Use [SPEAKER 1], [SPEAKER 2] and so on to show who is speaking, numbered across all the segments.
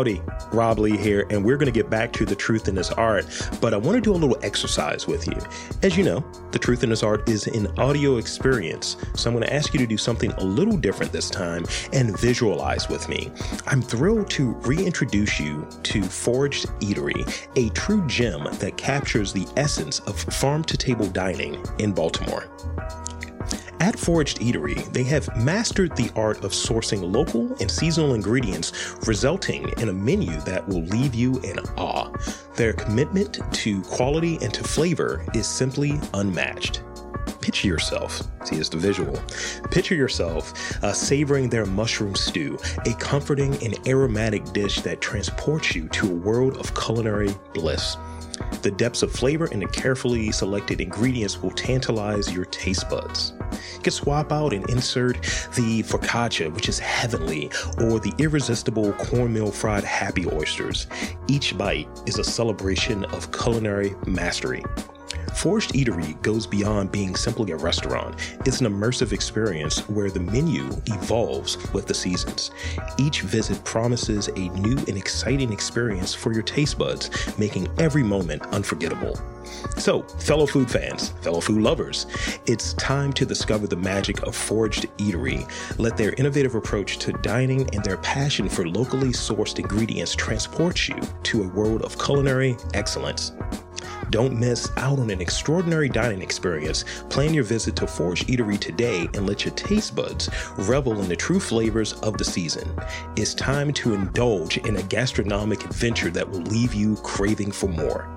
[SPEAKER 1] Howdy, Rob Lee here, and we're going to get back to the truth in this art. But I want to do a little exercise with you. As you know, the truth in this art is an audio experience. So I'm going to ask you to do something a little different this time and visualize with me. I'm thrilled to reintroduce you to Foraged Eatery, a true gem that captures the essence of farm to table dining in Baltimore. At Foraged Eatery, they have mastered the art of sourcing local and seasonal ingredients, resulting in a menu that will leave you in awe. Their commitment to quality and to flavor is simply unmatched. Picture yourself see it's the visual. Picture yourself uh, savoring their mushroom stew a comforting and aromatic dish that transports you to a world of culinary bliss the depths of flavor and the carefully selected ingredients will tantalize your taste buds. You can swap out and insert the focaccia, which is heavenly, or the irresistible cornmeal fried happy oysters. Each bite is a celebration of culinary mastery. Foraged Eatery goes beyond being simply a restaurant. It's an immersive experience where the menu evolves with the seasons. Each visit promises a new and exciting experience for your taste buds, making every moment unforgettable. So, fellow food fans, fellow food lovers, it's time to discover the magic of Foraged Eatery. Let their innovative approach to dining and their passion for locally sourced ingredients transport you to a world of culinary excellence. Don't miss out on an extraordinary dining experience. Plan your visit to Foraged Eatery today and let your taste buds revel in the true flavors of the season. It's time to indulge in a gastronomic adventure that will leave you craving for more.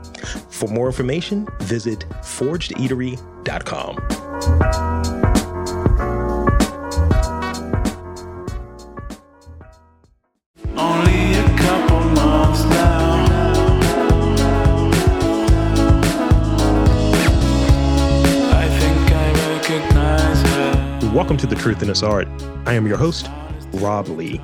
[SPEAKER 1] For more information, visit foragedeatery.com. Welcome to The Truth in This Art. I am your host, Rob Lee.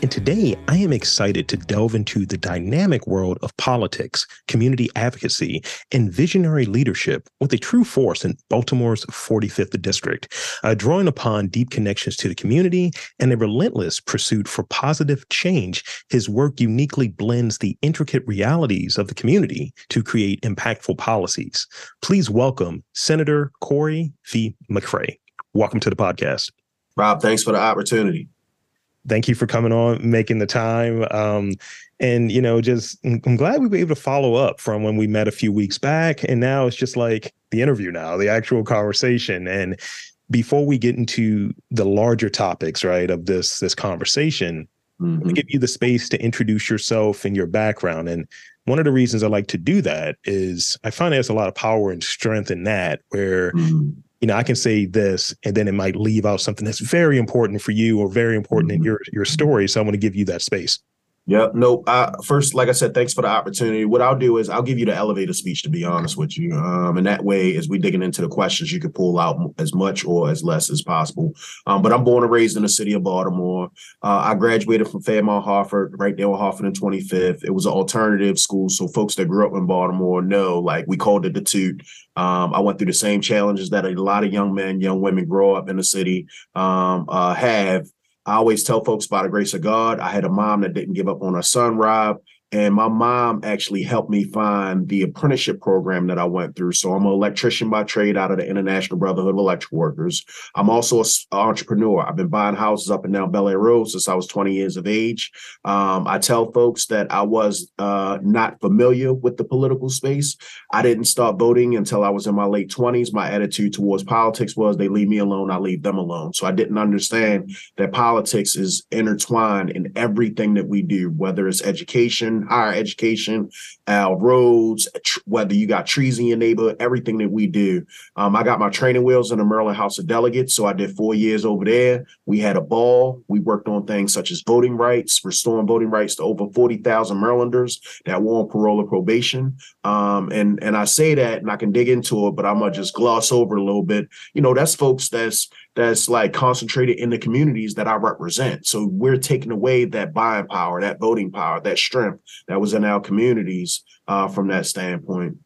[SPEAKER 1] And today I am excited to delve into the dynamic world of politics, community advocacy, and visionary leadership with a true force in Baltimore's 45th district, uh, drawing upon deep connections to the community and a relentless pursuit for positive change. His work uniquely blends the intricate realities of the community to create impactful policies. Please welcome Senator Cory V. McCray. Welcome to the podcast.
[SPEAKER 2] Rob, thanks for the opportunity.
[SPEAKER 1] thank you for coming on, making the time. Um, and you know, just I'm glad we were able to follow up from when we met a few weeks back, and now it's just like the interview now, the actual conversation. And before we get into the larger topics, right, of this this conversation, let me
[SPEAKER 2] Mhm.
[SPEAKER 1] give you the space to introduce yourself and your background. And one of the reasons I like to do that is I find there's a lot of power and strength in that, where
[SPEAKER 2] Mhm.
[SPEAKER 1] You know, I can say this and then it might leave out something that's very important for you or very important in
[SPEAKER 2] Mhm.
[SPEAKER 1] your your story. So I want to give you that space.
[SPEAKER 2] Yep. No. Uh, first, like I said, thanks for the opportunity. What I'll do is I'll give you the elevator speech. To be honest with you, um, and that way, as we digging into the questions, you can pull out as much or as less as possible. Um, but I'm born and raised in the city of Baltimore. Uh, I graduated from Fairmount Harford, right there on Harford and 25th. It was an alternative school, so folks that grew up in Baltimore know, like we called it the Toot. Um, I went through the same challenges that a lot of young men, young women grow up in the city um, uh, have. I always tell folks by the grace of God, I had a mom that didn't give up on her son, Rob. And my mom actually helped me find the apprenticeship program that I went through. So I'm an electrician by trade out of the International Brotherhood of Electrical Workers. I'm also an entrepreneur. I've been buying houses up and down Bel Air Road since I was 20 years of age. Um, I tell folks that I was uh, not familiar with the political space. I didn't start voting until I was in my late 20s. My attitude towards politics was they leave me alone, I leave them alone. So I didn't understand that politics is intertwined in everything that we do, whether it's education, higher education, our roads, tr- whether you got trees in your neighborhood, everything that we do. Um, I got my training wheels in the Maryland House of Delegates, so I did four years over there. We had a ball. We worked on things such as voting rights, restoring voting rights to over 40,000 Marylanders that were on parole or probation. Um, and and I say that, and I can dig into it, but I'm gonna just gloss over a little bit. You know, that's folks that's that's like concentrated in the communities that I represent. So we're taking away that buying power, that voting power, that strength that was in our communities uh, from that standpoint.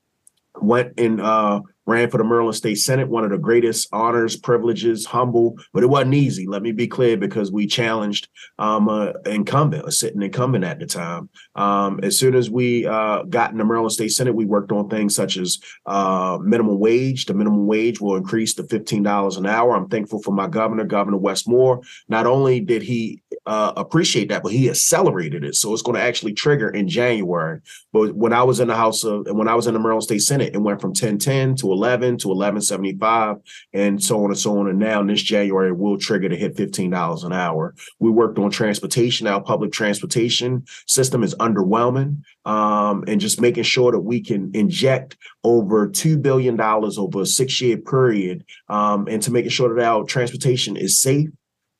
[SPEAKER 2] Went and uh, ran for the Maryland State Senate, one of the greatest honors, privileges, humble, but it wasn't easy. Let me be clear because we challenged um, a incumbent, a sitting incumbent at the time. Um, as soon as we uh, got in the Maryland State Senate, we worked on things such as uh, minimum wage. The minimum wage will increase to $15 an hour. I'm thankful for my governor, Governor Wes Moore. Not only did he uh, appreciate that, but he accelerated it. So it's going to actually trigger in January. But when I was in the House of, and when I was in the Maryland State Senate, it went from 1010 to 11 to 1175 and so on and so on. And now this January will trigger to hit $15 an hour. We worked on transportation. Our public transportation system is underwhelming um, and just making sure that we can inject over $2 billion over a six year period um, and to making sure that our transportation is safe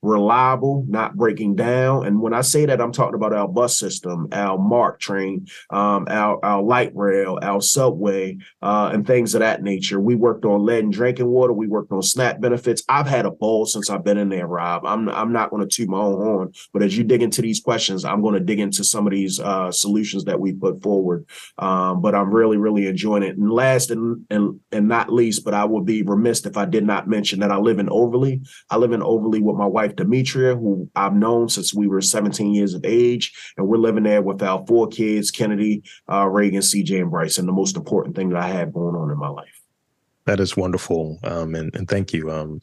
[SPEAKER 2] reliable, not breaking down. And when I say that, I'm talking about our bus system, our MARC train, um, our, our light rail, our subway, uh, and things of that nature. We worked on lead and drinking water. We worked on SNAP benefits. I've had a ball since I've been in there, Rob. I'm, I'm not going to toot my own horn, but as you dig into these questions, I'm going to dig into some of these uh, solutions that we put forward. Um, but I'm really, really enjoying it. And last and, and, and not least, but I would be remiss if I did not mention that I live in Overlea. I live in Overlea with my wife wife Demetria, who I've known since we were 17 years of age, and we're living there with our four kids: Kennedy, uh, Reagan, CJ, and Bryce. And the most important thing that I have going on in my life.
[SPEAKER 1] That is wonderful, um, and, and thank you. Um,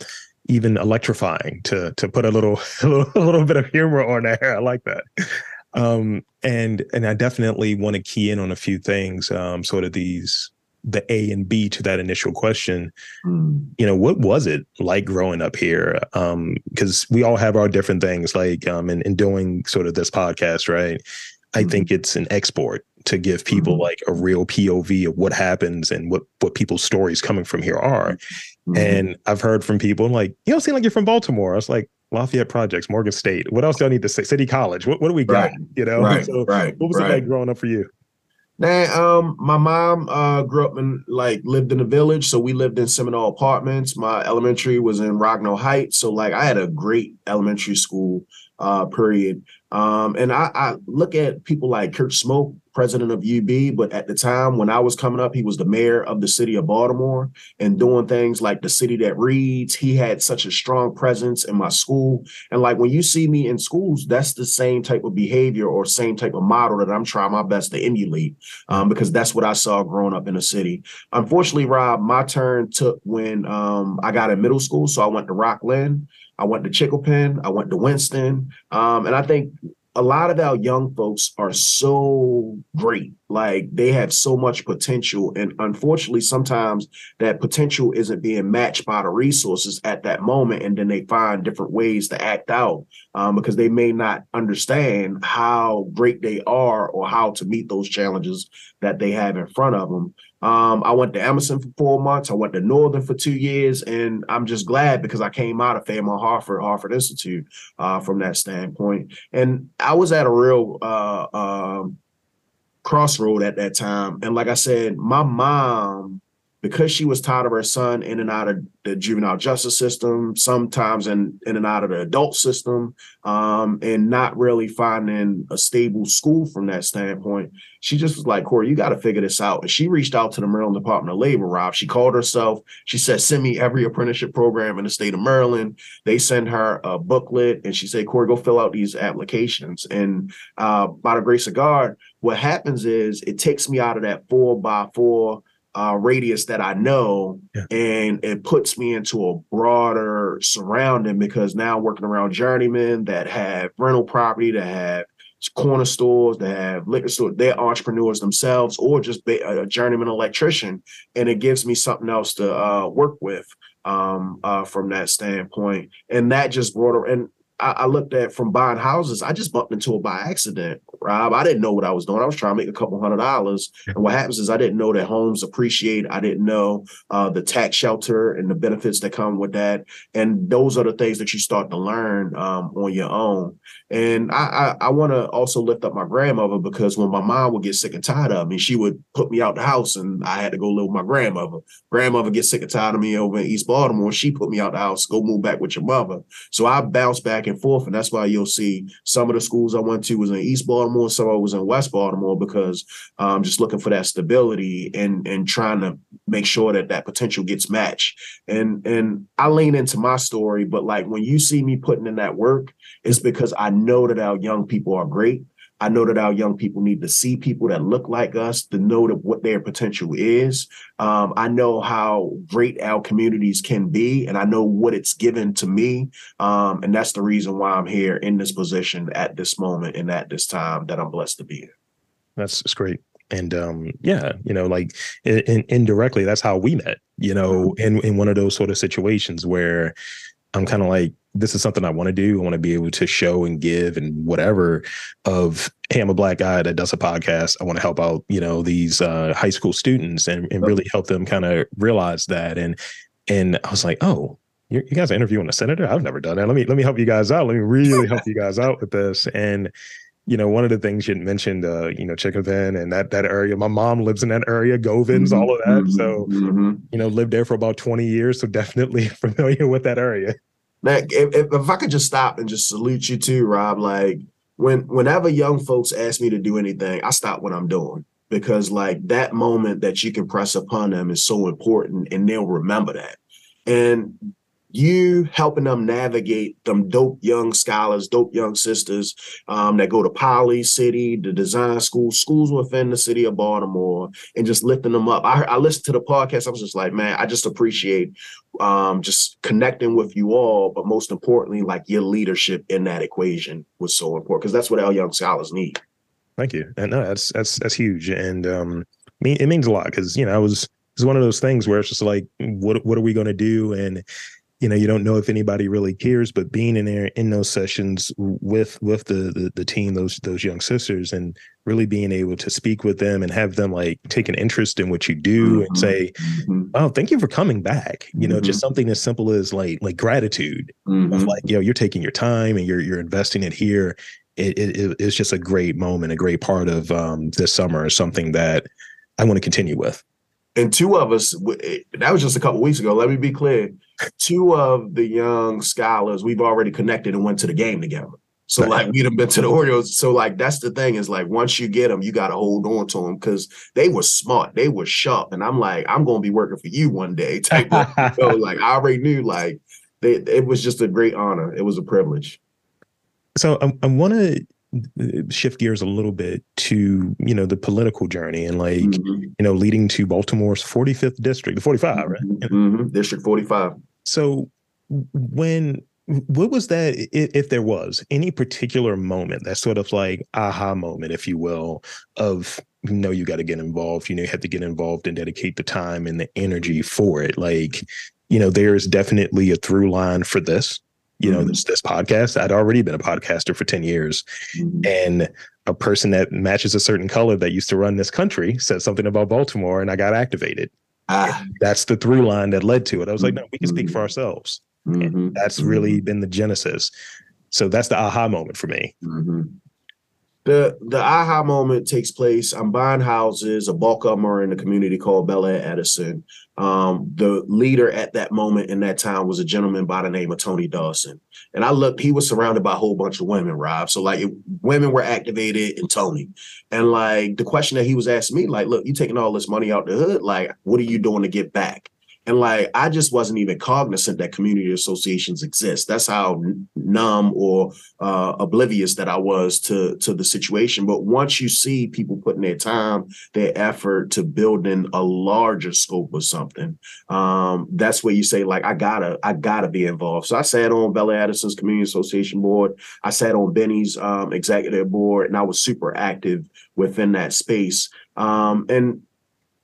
[SPEAKER 1] even electrifying to to put a little, a little a little bit of humor on there. I like that. Um, and and I definitely want to key in on a few things, um, sort of these the A and B to that initial question, mm. you know, what was it like growing up here? Um, because we all have our different things, like um, in, in doing sort of this podcast, right? I mm. think it's an export to give people mm. like a real POV of what happens and what what people's stories coming from here are. Mm-hmm. And I've heard from people like, you don't seem like you're from Baltimore. I was like, Lafayette Projects, Morgan State. What else do I need to say? City College. What, what do we got?
[SPEAKER 2] Right.
[SPEAKER 1] You know?
[SPEAKER 2] Right.
[SPEAKER 1] So
[SPEAKER 2] right.
[SPEAKER 1] what was
[SPEAKER 2] right.
[SPEAKER 1] it like growing up for you?
[SPEAKER 2] Nah, um, my mom uh grew up in like lived in a village, so we lived in Seminole apartments. My elementary was in Rognel Heights, so like I had a great elementary school uh period. Um, and I, I look at people like Kurt Schmoke, president of UB, but at the time when I was coming up, he was the mayor of the city of Baltimore and doing things like the city that reads. He had such a strong presence in my school. And like when you see me in schools, that's the same type of behavior or same type of model that I'm trying my best to emulate um, because that's what I saw growing up in the city. Unfortunately, Rob, my turn took when um, I got in middle school. So I went to Rockland. I went to Chinquapin, I went to Winston. Um, and I think a lot of our young folks are so great. Like they have so much potential. And unfortunately, sometimes that potential isn't being matched by the resources at that moment. And then they find different ways to act out um, because they may not understand how great they are or how to meet those challenges that they have in front of them. Um, I went to Emerson for four months. I went to Northern for two years, and I'm just glad because I came out of Fairmount Harford, Harford Institute, uh, from that standpoint. And I was at a real uh, uh, crossroad at that time. And like I said, my mom because she was tired of her son in and out of the juvenile justice system, sometimes in, in and out of the adult system, um, and not really finding a stable school from that standpoint, she just was like, Cory, you got to figure this out. And she reached out to the Maryland Department of Labor, Rob. She called herself. She said, send me every apprenticeship program in the state of Maryland. They send her a booklet and she said, Cory, go fill out these applications. And uh, by the grace of God, what happens is it takes me out of that four by four uh, radius that I know, yeah. and it puts me into a broader surrounding because now I'm working around journeymen that have rental property, that have corner stores, that have liquor stores, they're entrepreneurs themselves, or just a journeyman electrician, and it gives me something else to uh, work with um, uh, from that standpoint. And that just brought, and I, I, looked at from buying houses, I just bumped into it by accident, Rob. I didn't know what I was doing. I was trying to make a couple hundred dollars. And what happens is I didn't know that homes appreciate. I didn't know uh, the tax shelter and the benefits that come with that. And those are the things that you start to learn um, on your own. And I, I, I want to also lift up my grandmother because when my mom would get sick and tired of me, she would put me out the house and I had to go live with my grandmother. Grandmother gets sick and tired of me over in East Baltimore. She put me out the house, go move back with your mother. So I bounced back and forth. And that's why you'll see some of the schools I went to was in East Baltimore, some of it was in West Baltimore, because I'm um, just looking for that stability and and trying to make sure that that potential gets matched. And and I lean into my story, but like when you see me putting in that work, it's because I know that our young people are great. I know that our young people need to see people that look like us to know that what their potential is. Um, I know how great our communities can be, and I know what it's given to me. Um, and that's the reason why I'm here in this position at this moment and at this time that I'm blessed to be in.
[SPEAKER 1] That's, that's great. And um, yeah, you know, like in, indirectly, that's how we met. You know, in in one of those sort of situations where I'm kind of like, this is something I want to do. I want to be able to show and give and whatever of, hey, I'm a black guy that does a podcast. I want to help out, you know, these uh, high school students and, and really help them kind of realize that. And and I was like, oh, you guys are interviewing a senator? I've never done that. Let me let me help you guys out. Let me really help you guys out with this. And you know, one of the things you mentioned, uh, you know, Chinquapin and that that area. My mom lives in that area, Govans, all of that. Mm-hmm, so, mm-hmm. you know, lived there for about 20 years. So definitely familiar with that area.
[SPEAKER 2] Now, if, if I could just stop and just salute you too, Rob, like when whenever young folks ask me to do anything, I stop what I'm doing because like that moment that you can press upon them is so important and they'll remember that. And you helping them navigate them dope young scholars, dope young sisters um, that go to Poly City, the design school, schools within the city of Baltimore, and just lifting them up. I, I listened to the podcast. I was just like, man, I just appreciate um, just connecting with you all, but most importantly, like your leadership in that equation was so important because that's what our young scholars need.
[SPEAKER 1] Thank you, and no, that's that's that's huge, and um, it means a lot because you know I was it's one of those things where it's just like, what what are we going to do, and you know you don't know if anybody really cares but being in there in those sessions with with the, the the, team those those young sisters and really being able to speak with them and have them like take an interest in what you do mm-hmm. and say mm-hmm. oh thank you for coming back you know mm-hmm. just something as simple as like like gratitude mm-hmm. like you know you're taking your time and you're you're investing it here it, it it's just a great moment a great part of um this summer something that i want to continue with
[SPEAKER 2] and two of us that was just a couple weeks ago let me be clear two of the young scholars we've already connected and went to the game together so right. like we'd have been to the Orioles. So like that's the thing is like once you get them, you got to hold on to them because they were smart, they were sharp, and I'm like I'm gonna be working for you one day. Type of, so like I already knew like they, it was just a great honor. It was a privilege.
[SPEAKER 1] So I, I want to shift gears a little bit to you know the political journey and like mm-hmm. you know leading to Baltimore's 45th district, the 45, right?
[SPEAKER 2] Mm-hmm. District 45.
[SPEAKER 1] So when what was that if there was any particular moment that sort of like aha moment if you will of you know you got to get involved you know you have to get involved and dedicate the time and the energy for it like you know there's definitely a through line for this you know, mm-hmm. this this podcast. I'd already been a podcaster for 10 years. Mm-hmm. And a person that matches a certain color that used to run this country said something about Baltimore and I got activated. Ah. That's the through line that led to it. I was like, no, we can speak for mm-hmm. ourselves. Mm-hmm. that's really been the genesis. So that's the aha moment for me.
[SPEAKER 2] Mm-hmm the the aha moment takes place. I'm buying houses. A bulk of them are in a community called Bel Air Edison. Um, the leader at that moment in that town was a gentleman by the name of Tony Dawson. And I looked, he was surrounded by a whole bunch of women, Rob. So like it, women were activated in Tony. And like the question that he was asking me, like, look, you taking all this money out the hood, like, what are you doing to get back? And like, I just wasn't even cognizant that community associations exist. That's how numb or uh, oblivious that I was to to the situation. But once you see people putting their time, their effort to building a larger scope of something, um, that's where you say, like, I gotta, I gotta be involved. So I sat on Bel Air Edison's Community Association board. I sat on BENI's um, executive board, and I was super active within that space. Um, and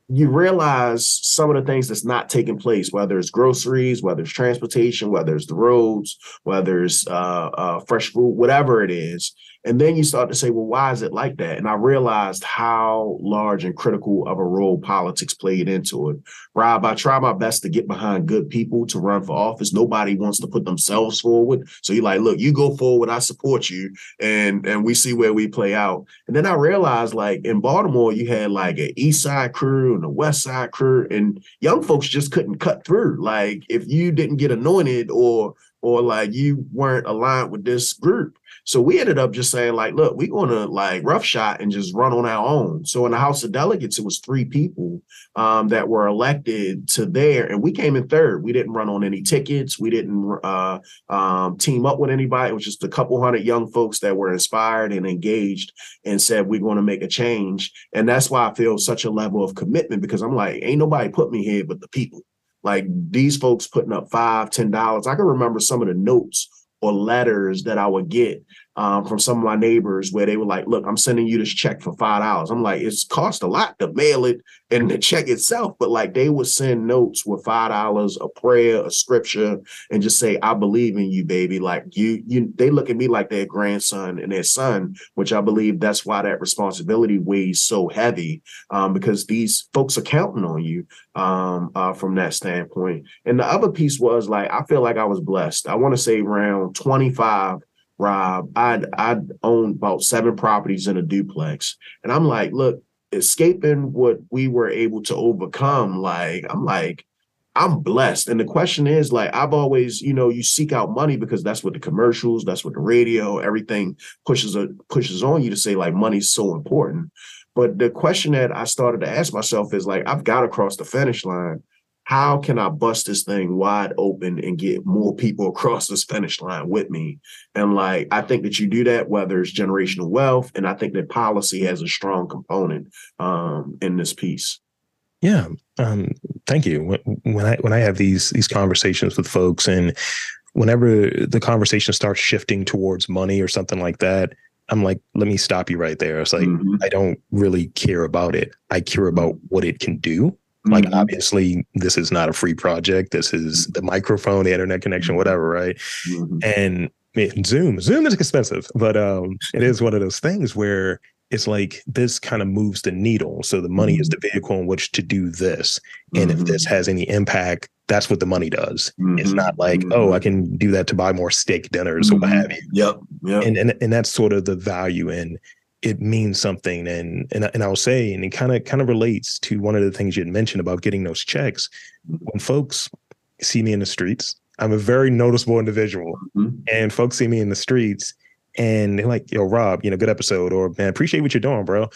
[SPEAKER 2] you realize some of the things that's not taking place, whether it's groceries, whether it's transportation, whether it's the roads, whether it's uh, uh, fresh fruit, whatever it is. And then you start to say, well, why is it like that? And I realized how large and critical of a role politics played into it. Rob, I try my best to get behind good people to run for office. Nobody wants to put themselves forward. So you're like, look, you go forward, I support you, and and we see where we play out. And then I realized, like in Baltimore, you had like an East Side crew and a West Side crew, and young folks just couldn't cut through. Like if you didn't get anointed or or like you weren't aligned with this group. So we ended up just saying, like, look, we're gonna like rough shot and just run on our own. So in the House of Delegates, it was three people um, that were elected to there, and we came in third. We didn't run on any tickets. We didn't uh, um, team up with anybody. It was just a couple hundred young folks that were inspired and engaged and said we're going to make a change. And that's why I feel such a level of commitment because I'm like, ain't nobody put me here but the people. Like these folks putting up five, ten dollars. I can remember some of the notes or letters that I would get um, from some of my neighbors where they were like, look, I'm sending you this check for five dollars. I'm like, it's cost a lot to mail it and the check itself, but like they would send notes with five dollars, a prayer, a scripture, and just say, I believe in you, baby. Like you, you they look at me like their grandson and their son, which I believe that's why that responsibility weighs so heavy. Um, because these folks are counting on you um uh, from that standpoint. And the other piece was like, I feel like I was blessed. I want to say around 25 Rob, I'd I'd owned about seven properties in a duplex. And I'm like, look, escaping what we were able to overcome, like, I'm like, I'm blessed. And the question is, like, I've always, you know, you seek out money because that's what the commercials, that's what the radio, everything pushes a pushes on you to say, like, money's so important. But the question that I started to ask myself is like, I've got to cross the finish line how can I bust this thing wide open and get more people across this finish line with me? And like, I think that you do that, whether it's generational wealth, and I think that policy has a strong component um, in this piece.
[SPEAKER 1] Yeah, um, thank you. When, when I when I have these these conversations with folks, and whenever the conversation starts shifting towards money or something like that, I'm like, let me stop you right there. It's like mm-hmm. I don't really care about it. I care about what it can do like mm-hmm. obviously this is not a free project. This is the microphone, the internet connection, whatever, right? Mm-hmm. And man, Zoom, Zoom is expensive, but um it is one of those things where it's like this kind of moves the needle. So the money mm-hmm. is the vehicle in which to do this. And if this mm-hmm. has any impact, that's what the money does. It's mm-hmm. not like, oh, I mm-hmm. can do that to buy more steak dinners or what have you.
[SPEAKER 2] Yep. Yep.
[SPEAKER 1] And, and and that's sort of the value in it means something. And and, and I'll say and it kind of kind of relates to one of the things you had mentioned about getting those checks. When folks see me in the streets I'm a very noticeable individual. Mm-hmm. and folks see me in the streets and they're like yo Rob you know good episode or man appreciate what you're doing bro.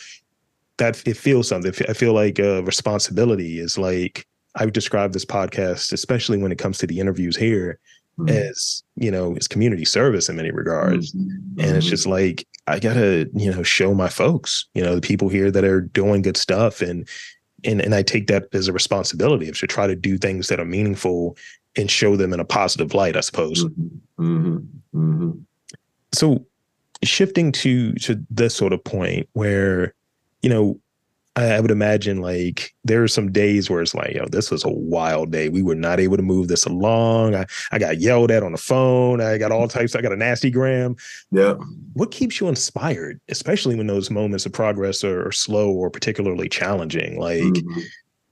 [SPEAKER 1] That it feels something. I feel like a responsibility is like I would describe this podcast especially when it comes to the interviews here mm-hmm. as you know as community service in many regards mm-hmm. and it's mm-hmm. just like i gotta you know show my folks you know the people here that are doing good stuff and and and i take that as a responsibility of to try to do things that are meaningful and show them in a positive light i suppose mm-hmm. mm-hmm. mm-hmm. so shifting to to this sort of point where you know I, would imagine like there are some days where it's like, yo, this was a wild day. We were not able to move this along. I, I got yelled at on the phone. I got all types. I got a nasty gram.
[SPEAKER 2] Yeah.
[SPEAKER 1] What keeps you inspired, especially when those moments of progress are, are slow or particularly challenging? Like, mm-hmm.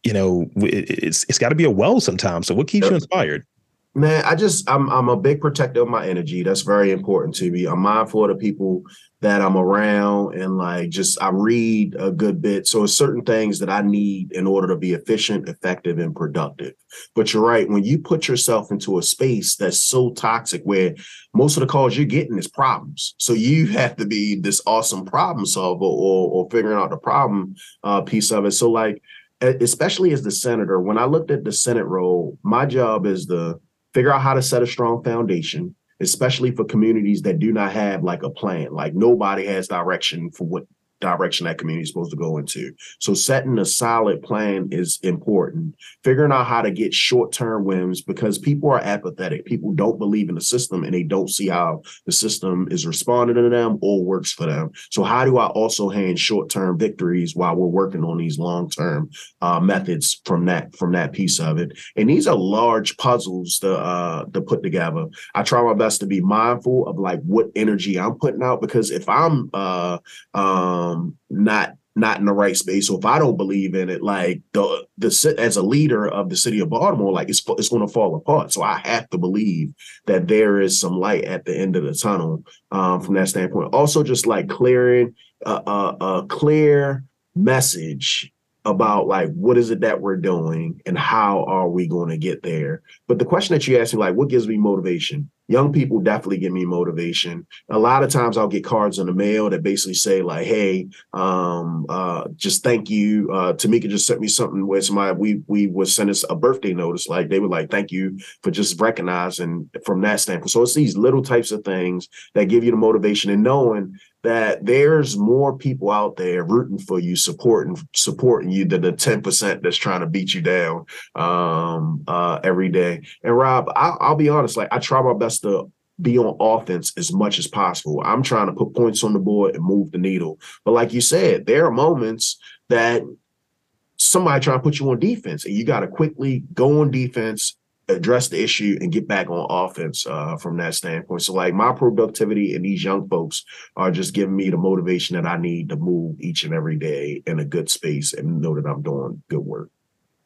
[SPEAKER 1] you know, it, it's it's got to be a well sometimes. So what keeps yep. you inspired?
[SPEAKER 2] Man, I just I'm I'm a big protector of my energy. That's very important to me. I'm mindful of the people that I'm around and like just I read a good bit. So certain things that I need in order to be efficient, effective, and productive. But you're right, when you put yourself into a space that's so toxic where most of the calls you're getting is problems. So you have to be this awesome problem solver or or figuring out the problem uh, piece of it. So like especially as the senator, when I looked at the Senate role, my job is the figure out how to set a strong foundation, especially for communities that do not have like a plan. Like nobody has direction for what direction that community is supposed to go into. So setting a solid plan is important. Figuring out how to get short-term wins because people are apathetic. People don't believe in the system and they don't see how the system is responding to them or works for them. So how do I also hand short-term victories while we're working on these long-term uh, methods from that from that piece of it? And these are large puzzles to uh, to put together. I try my best to be mindful of like what energy I'm putting out because if I'm uh, um, um, not not in the right space. So if I don't believe in it, like the the as a leader of the city of Baltimore, like it's it's going to fall apart. So I have to believe that there is some light at the end of the tunnel um, from that standpoint. Also, just like clearing a, a, a clear message about like what is it that we're doing and how are we going to get there. But the question that you asked me, like, what gives me motivation? Young people definitely give me motivation. A lot of times I'll get cards in the mail that basically say like, "Hey, um, uh, just thank you." Uh, Tamika just sent me something where somebody we we would send us a birthday notice. Like they were like, "Thank you for just recognizing from that standpoint." So it's these little types of things that give you the motivation and knowing that there's more people out there rooting for you, supporting supporting you than the 10% that's trying to beat you down um, uh, every day. And Rob, I'll, I'll be honest, like I try my best to be on offense as much as possible. I'm trying to put points on the board and move the needle. But like you said, there are moments that somebody trying to put you on defense and you got to quickly go on defense address the issue and get back on offense uh, from that standpoint. So like my productivity and these young folks are just giving me the motivation that I need to move each and every day in a good space and know that I'm doing good work.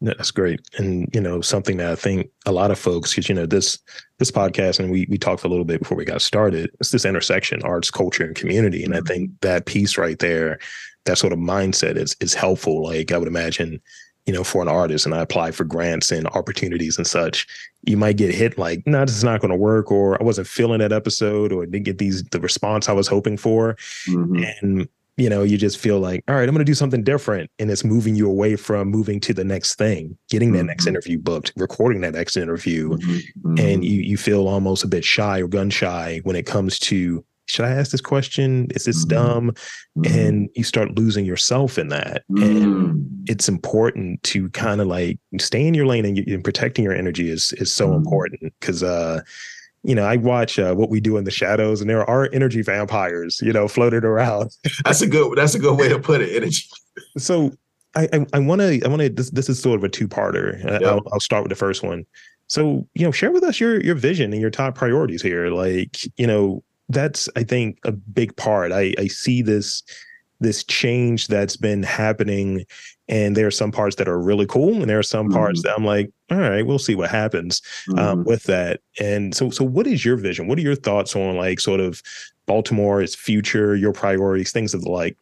[SPEAKER 1] That's great. And you know, something that I think a lot of folks, because you know, this this podcast and we we talked a little bit before we got started, it's this intersection, arts, culture, and community. And I think that piece right there, that sort of mindset is is helpful. Like I would imagine you know, for an artist and I apply for grants and opportunities and such, you might get hit like, no, nah, this is not going to work, or I wasn't feeling that episode, or didn't get these the response I was hoping for. Mm-hmm. And you know, you just feel like, all right, I'm going to do something different. And it's moving you away from moving to the next thing, getting that mm-hmm. next interview booked, recording that next interview. Mm-hmm. And you, you feel almost a bit shy or gun shy when it comes to should I ask this question? Is this mm-hmm. dumb? Mm-hmm. And you start losing yourself in that. Mm-hmm. And it's important to kind of like stay in your lane and, and, protecting your energy is is so mm-hmm. important because uh you know, I watch uh, what we do in the shadows, and there are energy vampires, you know, floated around.
[SPEAKER 2] that's a good. That's a good way to put it. Energy.
[SPEAKER 1] so, I I want to I want to this this is sort of a two parter. Yep. I'll, I'll start with the first one. So, you know, share with us your your vision and your top priorities here. Like, you know, that's I think a big part. I, I see this this change that's been happening and there are some parts that are really cool and there are some mm-hmm. parts that i'm like all right we'll see what happens um, mm-hmm. um, with that and so so what is your vision what are your thoughts on like sort of baltimore its future your priorities things of the like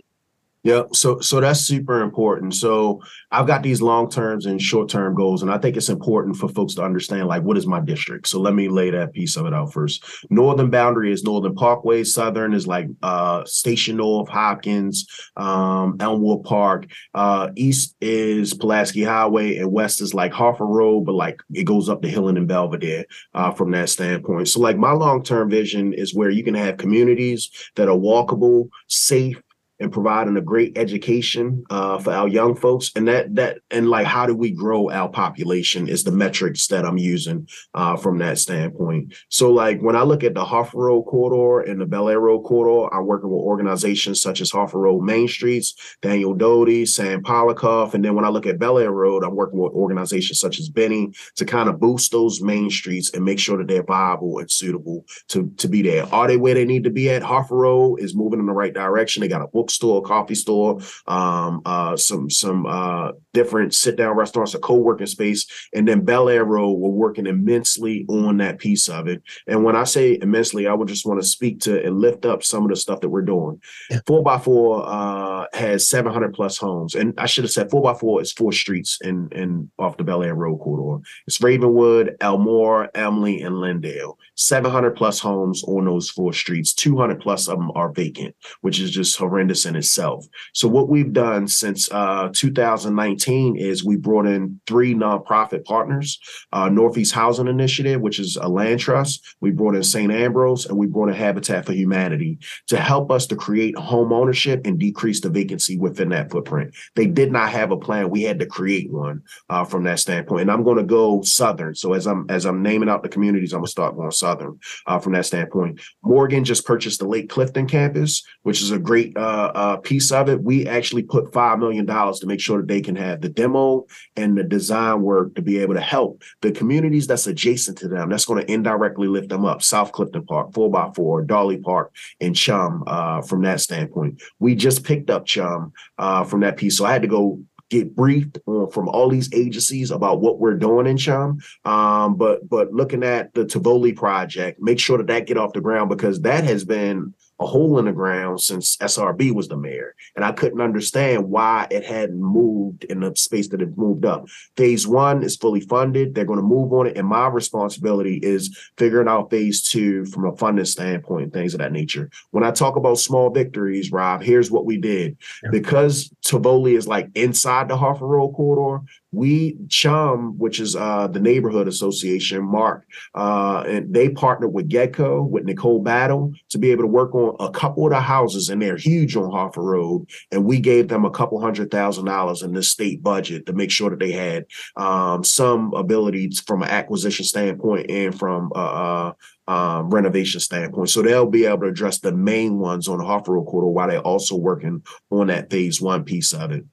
[SPEAKER 2] yeah, so so that's super important. So I've got these long terms and short term goals, and I think it's important for folks to understand like what is my district. So let me lay that piece of it out first. Northern boundary is Northern Parkway. Southern is like uh, Station North, Hopkins, um, Ellwood Park. Uh, east is Pulaski Highway, and west is like Harford Road, but like it goes up to Hillen and Belvedere uh, from that standpoint. So like my long term vision is where you can have communities that are walkable, safe and providing a great education uh, for our young folks. And that that and like how do we grow our population is the metrics that i'm using uh, from that standpoint. So like when i look at the harford road corridor and the bel air road corridor i'm working with organizations such as harford road main streets daniel doty sam polikoff. And then when i look at bel air road i'm working with organizations such as BENI to kind of boost those main streets and make sure that they're viable and suitable to to be there. Are they where they need to be at? Harford road is moving in the right direction. They got a book bookstore, coffee store, um, uh, some some uh, different sit down restaurants, a co working space, and then Bel Air Road. We're working immensely on that piece of it. And when I say immensely, I would just want to speak to and lift up some of the stuff that we're doing. Four by four uh, has 700 plus homes, and I should have said four by four is four streets in in off the Bel Air Road corridor. It's Ravenwood, Elmora, Elmley, and Lyndale. 700 plus homes on those four streets. 200 plus of them are vacant, which is just horrendous in itself. So what we've done since uh, 2019 is we brought in three nonprofit partners: uh, Northeast Housing Initiative, which is a land trust. We brought in St. Ambrose, and we brought in Habitat for Humanity to help us to create home ownership and decrease the vacancy within that footprint. They did not have a plan; we had to create one uh, from that standpoint. And I'm going to go southern. So as I'm as I'm naming out the communities, I'm going to start going southern uh, from that standpoint. Morgan just purchased the Lake Clifton campus, which is a great uh, uh, piece of it, we actually put $5 million to make sure that they can have the demo and the design work to be able to help the communities that's adjacent to them. That's going to indirectly lift them up. South Clifton Park, 4x4, Darley Park, and CHUM uh, from that standpoint. We just picked up CHUM uh, from that piece. So I had to go get briefed from all these agencies about what we're doing in CHUM. Um, but but looking at the Tivoli project, make sure that that get off the ground because that has been a hole in the ground since SRB was the mayor. And I couldn't understand why it hadn't moved in the space that it moved up. Phase one is fully funded. They're going to move on it. And my responsibility is figuring out phase two from a funding standpoint, and things of that nature. When I talk about small victories, Rob, here's what we did. Yeah. Because Tivoli is like inside the Harford Road corridor, we CHUM which is uh, the neighborhood association mark uh, and they partnered with GEDCO with Nichole Battle to be able to work on a couple of the houses and they're huge on harford road and we gave them a couple hundred thousand dollars in the state budget to make sure that they had um, some ability from an acquisition standpoint and from uh, um, renovation standpoint. So they'll be able to address the main ones on the Road corridor while they're also working on that phase one piece of it.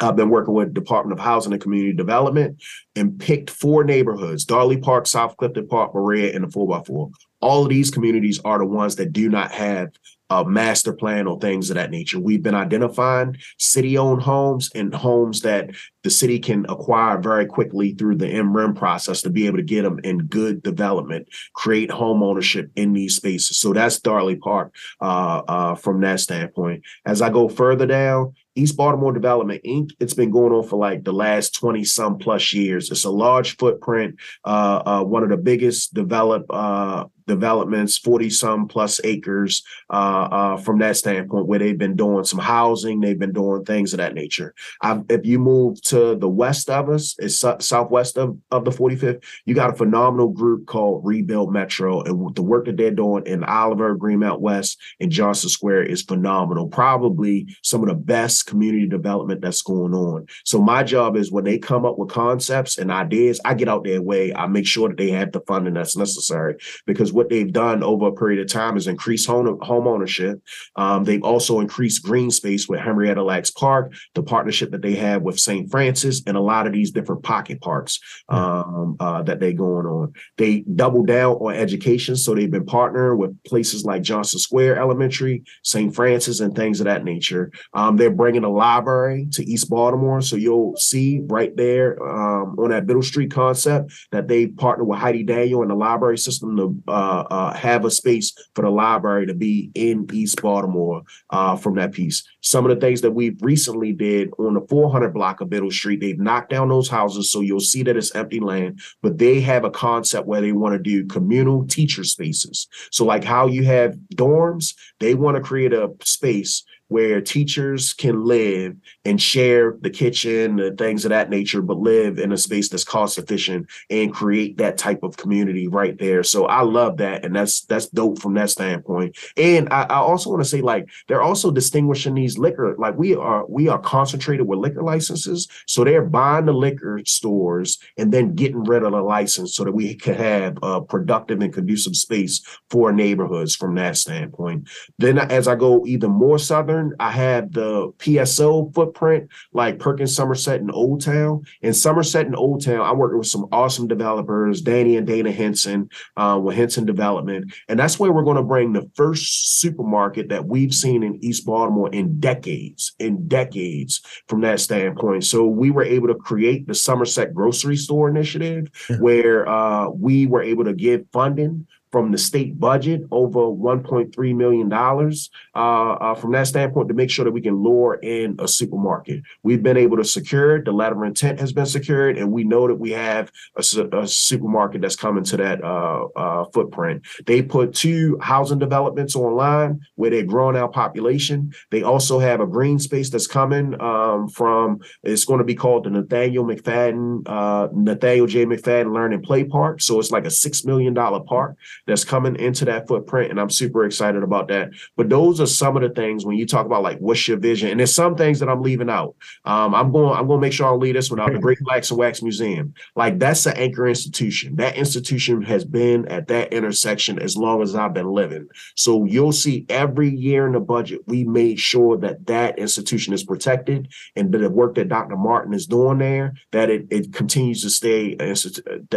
[SPEAKER 2] I've been working with Department of Housing and Community Development and picked four neighborhoods, Darley Park, South Clifton Park, Berea, and the 4x4. All of these communities are the ones that do not have a master plan or things of that nature. We've been identifying city-owned homes and homes that the city can acquire very quickly through the in rem process to be able to get them in good development, create home ownership in these spaces. So that's Darley Park uh, uh, from that standpoint. As I go further down, East Baltimore Development Inc. It's been going on for like the last 20 some plus years. It's a large footprint, uh, uh, one of the biggest develop uh, developments, 40 some plus acres uh, uh, from that standpoint, where they've been doing some housing, they've been doing things of that nature. I've, if you move to the west of us, it's southwest of, of the 45th, you got a phenomenal group called Rebuild Metro. And the work that they're doing in Oliver, Greenmount West, and Johnson Square is phenomenal. Probably some of the best community development that's going on. So my job is when they come up with concepts and ideas, I get out their way. I make sure that they have the funding that's necessary because what they've done over a period of time is increase home, home ownership. Um, they've also increased green space with Henrietta Lacks Park, the partnership that they have with St. Francis, and a lot of these different pocket parks um, uh, that they're going on. They double down on education. So they've been partnering with places like Johnson Square Elementary, St. Francis, and things of that nature. Um, they're bringing a library to East Baltimore. So you'll see right there um, on that Middle Street concept that they partnered with Heidi Daniel and the library system to uh, uh, have a space for the library to be in East Baltimore uh, from that piece. Some of the things that we've recently did on the 400 block of Middle Street, they've knocked down those houses, so you'll see that it's empty land. But they have a concept where they want to do communal teacher spaces. So, like how you have dorms, they want to create a space where teachers can live and share the kitchen and things of that nature, but live in a space that's cost efficient and create that type of community right there. So I love that. And that's that's dope from that standpoint. And I, I also want to say, like, they're also distinguishing these liquor, like we are we are concentrated with liquor licenses. So they're buying the liquor stores and then getting rid of the license so that we can have a productive and conducive space for neighborhoods from that standpoint. Then as I go even more southern, I had the PSO footprint, like Perkins, Somerset, and Old Town. In Somerset and Old Town, I worked with some awesome developers, Danny and Dana Henson uh, with Henson Development. And that's where we're going to bring the first supermarket that we've seen in East Baltimore in decades, in decades from that standpoint. So we were able to create the Somerset Grocery Store Initiative, yeah. where uh, we were able to give funding from the state budget over 1.3 million dollars uh, uh, from that standpoint to make sure that we can lure in a supermarket. We've been able to secure it. The letter of intent has been secured, and we know that we have a, a supermarket that's coming to that uh, uh, footprint. They put two housing developments online where they're growing our population. They also have a green space that's coming um, from. It's going to be called the Nathaniel McFadden uh, Nathaniel J McFadden Learn and Play Park. So it's like a six million dollar park that's coming into that footprint. And I'm super excited about that. But those are some of the things when you talk about like what's your vision. And there's some things that I'm leaving out. Um, I'm going, I'm going to make sure I leave this one out. The Great Blacks in Wax Museum. Like that's an anchor institution. That institution has been at that intersection as long as I've been living. So you'll see every year in the budget, we made sure that that institution is protected and that the work that Dr. Martin is doing there, that it, it continues to stay an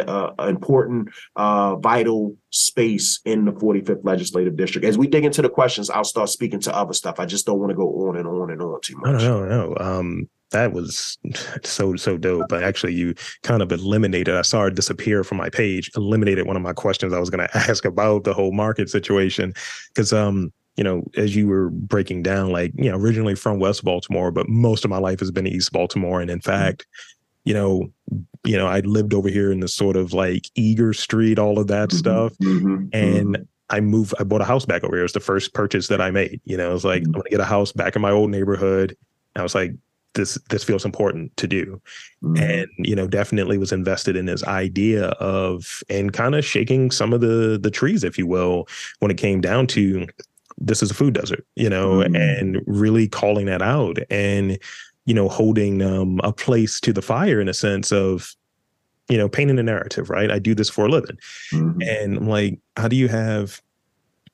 [SPEAKER 2] uh, important, uh, vital space in the 45th legislative district. As we dig into the questions, I'll start speaking to other stuff. I just don't want to go on and on and on too much.
[SPEAKER 1] No, no, no. Um, that was so so dope. But actually, you kind of eliminated. I saw it disappear from my page. Eliminated one of my questions I was going to ask about the whole market situation because um you know, as you were breaking down, like, you know, originally from West Baltimore, but most of my life has been East Baltimore. And in
[SPEAKER 2] Mm-hmm.
[SPEAKER 1] fact, you know, you know, I lived over here in the sort of like Eager Street, all of that
[SPEAKER 2] Mhm,
[SPEAKER 1] stuff.
[SPEAKER 2] mhm,
[SPEAKER 1] And
[SPEAKER 2] mhm.
[SPEAKER 1] I moved, I bought a house back over here. It was the first purchase that I made. You know, it was like,
[SPEAKER 2] Mhm.
[SPEAKER 1] I'm gonna get a house back in my old neighborhood. I was like, this this feels important to do.
[SPEAKER 2] Mhm.
[SPEAKER 1] And, you know, definitely was invested in this idea of and kind of shaking some of the the trees, if you will, when it came down to this is a food desert, you know, and really calling that out and, you know, holding um a place to the fire in a sense of, you know, painting a narrative, right? I do this for a living.
[SPEAKER 2] Mhm.
[SPEAKER 1] And I'm like, how do you have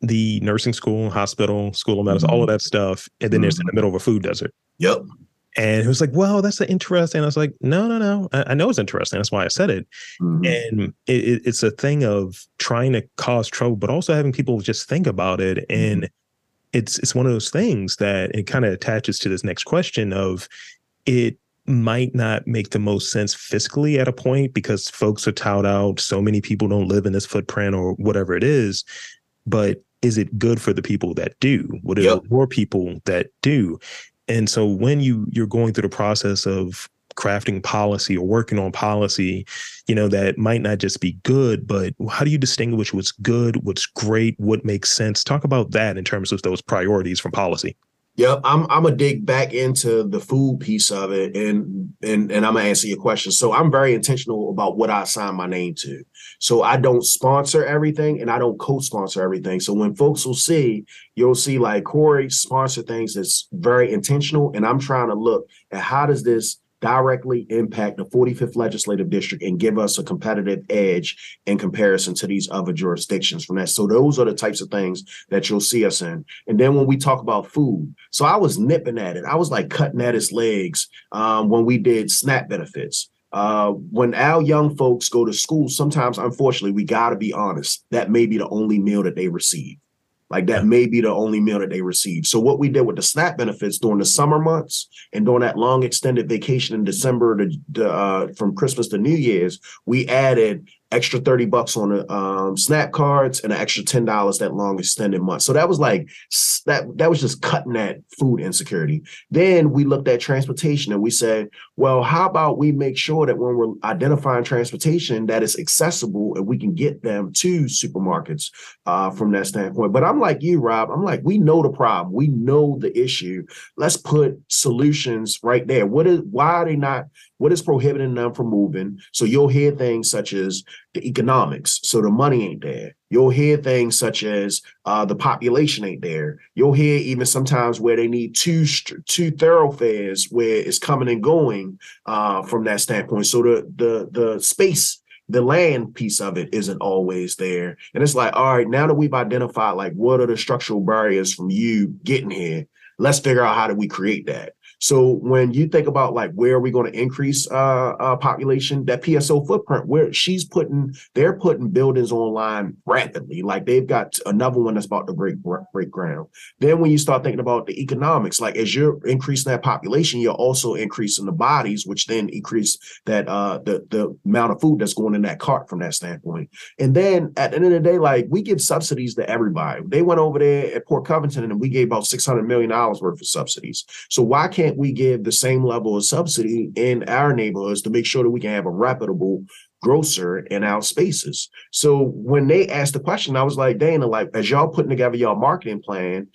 [SPEAKER 1] the nursing school, hospital, school of medicine, all of that stuff, and then it's in the middle of a food desert?
[SPEAKER 2] Yep.
[SPEAKER 1] And it was like, well, that's interesting. I was like, no, no, no. I, I know it's interesting. That's why I said it.
[SPEAKER 2] Mhm.
[SPEAKER 1] And it, it, it's a thing of trying to cause trouble, but also having people just think about it. And it's it's one of those things that it kind of attaches to this next question of it might not make the most sense fiscally at a point because folks are tout out. So many people don't live in this footprint or whatever it is. But is it good for the people that do? Would it
[SPEAKER 2] Yep.
[SPEAKER 1] more people that do? And so when you you're going through the process of crafting policy or working on policy, you know, that might not just be good, but how do you distinguish what's good, what's great, what makes sense? Talk about that in terms of those priorities from policy.
[SPEAKER 2] Yep, I'm I'm gonna dig back into the food piece of it, and and and I'm gonna answer your question. So I'm very intentional about what I assign my name to. So I don't sponsor everything, and I don't co-sponsor everything. So when folks will see, you'll see like Cory sponsor things that's very intentional, and I'm trying to look at how does this directly impact the 45th legislative district and give us a competitive edge in comparison to these other jurisdictions from that. So those are the types of things that you'll see us in. And then when we talk about food, so I was nipping at it. I was like cutting at its legs um, when we did SNAP benefits. Uh, when our young folks go to school, sometimes, unfortunately, we got to be honest, that may be the only meal that they receive. Like that may be the only meal that they receive. So what we did with the SNAP benefits during the summer months and during that long extended vacation in December to, to uh, from Christmas to New Year's, we added extra 30 bucks on the um, snap cards and an extra $10 that long extended month. So that was like that that was just cutting that food insecurity. Then we looked at transportation and we said, well, how about we make sure that when we're identifying transportation that it's accessible and we can get them to supermarkets uh, from that standpoint. But I'm like you, Rob. I'm like, we know the problem. We know the issue. Let's put solutions right there. What is why are they not what is prohibiting them from moving? So you'll hear things such as the economics. So the money ain't there. You'll hear things such as uh, the population ain't there. You'll hear even sometimes where they need two two thoroughfares where it's coming and going uh, from that standpoint. So the the the space the land piece of it isn't always there. And it's like, all right, now that we've identified like what are the structural barriers from you getting here, let's figure out how do we create that. So when you think about like where are we going to increase uh, uh population, that PSO footprint, where she's putting, they're putting buildings online rapidly. Like they've got another one that's about to break break ground. Then when you start thinking about the economics, like as you're increasing that population, you're also increasing the bodies, which then increase that uh the the amount of food that's going in that cart from that standpoint. And then at the end of the day, like we give subsidies to everybody. They went over there at Port Covington and we gave about six hundred million dollars worth of subsidies. So why can't we give the same level of subsidy in our neighborhoods to make sure that we can have a reputable grocer in our spaces? So when they asked the question, I was like, Dana, like as y'all putting together y'all marketing plan,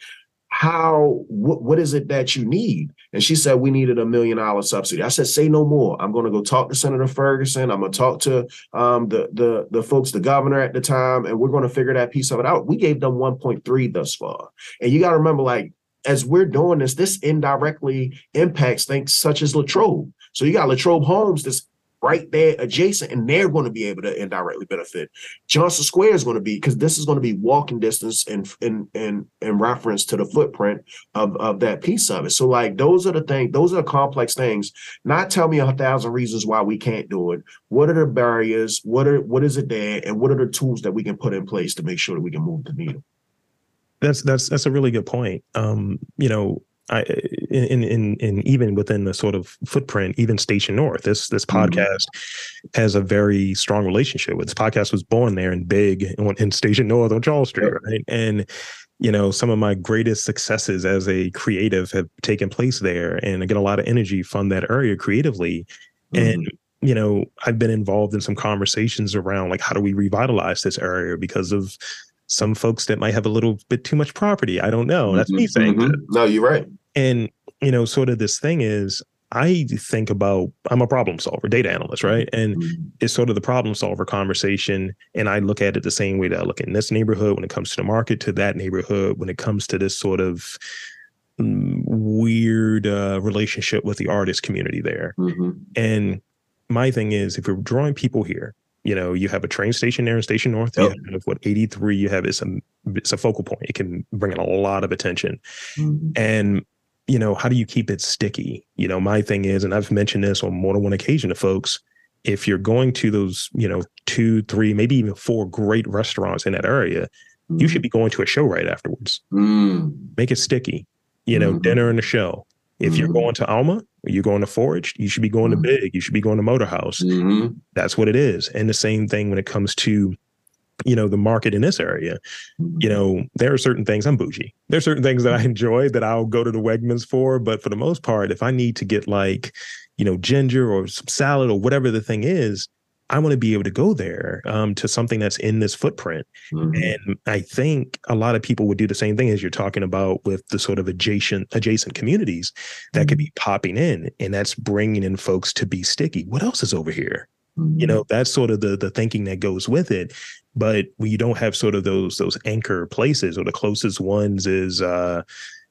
[SPEAKER 2] how what, what is it that you need? And she said we needed a million dollar subsidy. I said say no more. I'm going to go talk to senator ferguson. I'm going to talk to um, the the the folks the governor at the time and we're going to figure that piece of it out. We gave them 1.3 thus far. And you got to remember like as we're doing this this indirectly impacts things such as latrobe. So you got latrobe homes that's right there adjacent and they're going to be able to indirectly benefit. Johnston square is going to be because this is going to be walking distance in in in in reference to the footprint of of that piece of it. So like those are the things those are the complex things. Not tell me a thousand reasons why we can't do it. What are the barriers? What are what is it there? And what are the tools that we can put in place to make sure that we can move the needle
[SPEAKER 1] That's that's that's a really good point. Um, you know, I in in in even within the sort of footprint, even Station North, this this
[SPEAKER 2] Mhm.
[SPEAKER 1] podcast has a very strong relationship with. This podcast was born there and big in, in Station North on Charles Street,
[SPEAKER 2] Yep.
[SPEAKER 1] right? And you know, some of my greatest successes as a creative have taken place there, and I get a lot of energy from that area creatively.
[SPEAKER 2] Mhm.
[SPEAKER 1] And you know, I've been involved in some conversations around like how do we revitalize this area because of some folks that might have a little bit too much property. I don't know. That's me
[SPEAKER 2] Mhm,
[SPEAKER 1] saying
[SPEAKER 2] mhm. No, you're right.
[SPEAKER 1] And you know, sort of this thing is I think about I'm a problem solver, data analyst, right? And
[SPEAKER 2] Mhm.
[SPEAKER 1] it's sort of the problem solver conversation. And I look at it the same way that I look in this neighborhood when it comes to the market, to that neighborhood when it comes to this sort of mm, weird uh, relationship with the artist community there.
[SPEAKER 2] Mhm.
[SPEAKER 1] And my thing is, if you're drawing people here, you know, you have a train station there in Station North.
[SPEAKER 2] Yep.
[SPEAKER 1] You have what 83. You have it's a it's a focal point. It can bring in a lot of attention.
[SPEAKER 2] Mhm.
[SPEAKER 1] And you know, how do you keep it sticky? You know, my thing is, and I've mentioned this on more than one occasion to folks. If you're going to those, you know, two, three, maybe even four great restaurants in that area, you should be going to a show right afterwards.
[SPEAKER 2] Mm.
[SPEAKER 1] Make it sticky. You know,
[SPEAKER 2] Mhm.
[SPEAKER 1] dinner and a show. If you're
[SPEAKER 2] Mhm.
[SPEAKER 1] going to Alma or you're going to Foraged, you should be going
[SPEAKER 2] Mhm.
[SPEAKER 1] to Big. You should be going to Motor House.
[SPEAKER 2] Mhm.
[SPEAKER 1] That's what it is. And the same thing when it comes to, you know, the market in this area. You know, there are certain things I'm bougie. There are certain things that I enjoy that I'll go to the Wegmans for. But for the most part, if I need to get like, you know, ginger or some salad or whatever the thing is, I want to be able to go there um, to something that's in this footprint.
[SPEAKER 2] Mhm.
[SPEAKER 1] And I think a lot of people would do the same thing as you're talking about with the sort of adjacent adjacent communities that could be popping in, and that's bringing in folks to be sticky. What else is over here? You know, that's sort of the the thinking that goes with it. But when you don't have sort of those those anchor places, or the closest ones is, uh,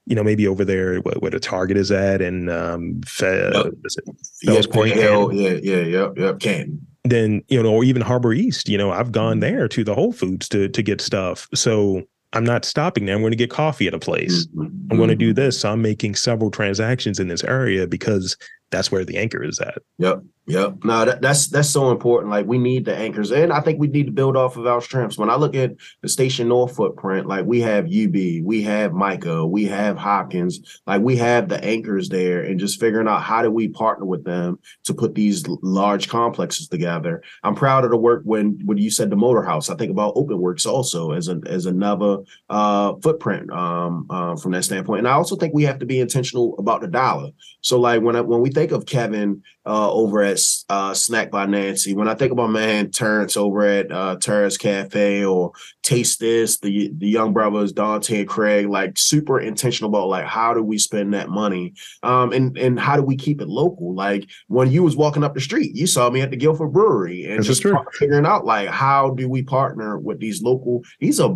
[SPEAKER 1] you know, maybe over there where, where the Target is at, and um, Fe-
[SPEAKER 2] Yep.
[SPEAKER 1] it
[SPEAKER 2] yeah,
[SPEAKER 1] Point,
[SPEAKER 2] Hell, yeah, yeah, yep, yep, Canton.
[SPEAKER 1] Then you know, or even Harbor East. You know, I've gone
[SPEAKER 2] Mhm.
[SPEAKER 1] there to the Whole Foods to to get stuff. So I'm not stopping there. I'm going to get coffee at a place.
[SPEAKER 2] Mhm.
[SPEAKER 1] I'm going to do
[SPEAKER 2] Mhm.
[SPEAKER 1] this. So I'm making several transactions in this area because that's where the anchor is at.
[SPEAKER 2] Yep. Yep. No, that, that's that's so important. Like we need the anchors, and I think we need to build off of our strengths. When I look at the Station North footprint, like we have UB, we have MICA, we have Hopkins, like we have the anchors there, and just figuring out how do we partner with them to put these large complexes together. I'm proud of the work when when you said the Motor House. I think about OpenWorks also as a as another uh, footprint um, uh, from that standpoint, and I also think we have to be intentional about the dollar. So like when I, when we think of Kevin uh, over at uh, Snack by Nancy. When I think about man Terrence over at uh, Terrace Cafe or Taste This, the the young brothers Dante and Craig, like super intentional about like how do we spend that money, um, and and how do we keep it local? Like when you was walking up the street, you saw me at the Guilford Brewery, and
[SPEAKER 1] This is
[SPEAKER 2] just figuring out like how do we partner with these local? These are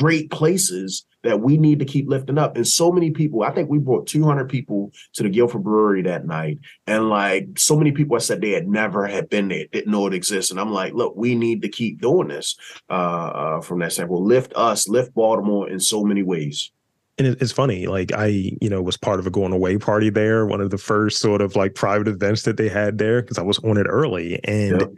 [SPEAKER 2] great places that we need to keep lifting up. And so many people, I think we brought 200 people to the Guilford Brewery that night. And like so many people I said they had never had been there, didn't know it exists. And I'm like, look, we need to keep doing this uh, uh, from that standpoint. Lift us, lift Baltimore in so many ways.
[SPEAKER 1] and it's funny like i you know was part of a going away party there one of the first sort of like private events that they had there because i was on it early and
[SPEAKER 2] Yep.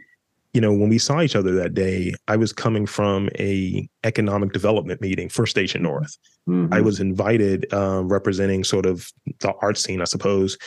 [SPEAKER 1] You know when we saw each other that day i was coming from a economic development meeting for station north
[SPEAKER 2] Mhm.
[SPEAKER 1] i was invited um, representing sort of the art scene i suppose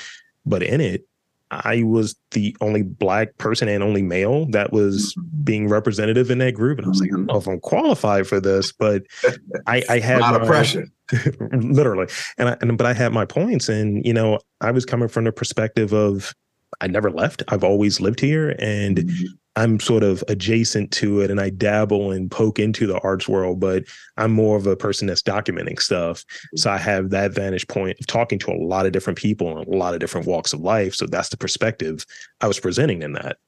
[SPEAKER 1] but in it i was the only black person and only male that was being representative in that group and i was like i don't know if i'm qualified for this but I had
[SPEAKER 2] a lot of
[SPEAKER 1] my-
[SPEAKER 2] pressure.
[SPEAKER 1] literally and I, and but i had my points and you know i was coming from the perspective of i never left i've always lived here and
[SPEAKER 2] Mhm.
[SPEAKER 1] I'm sort of adjacent to it and i dabble and poke into the arts world but i'm more of a person that's documenting stuff. Mm-hmm. So i have that vantage point of talking to a lot of different people in a lot of different walks of life. So that's the perspective i was presenting in that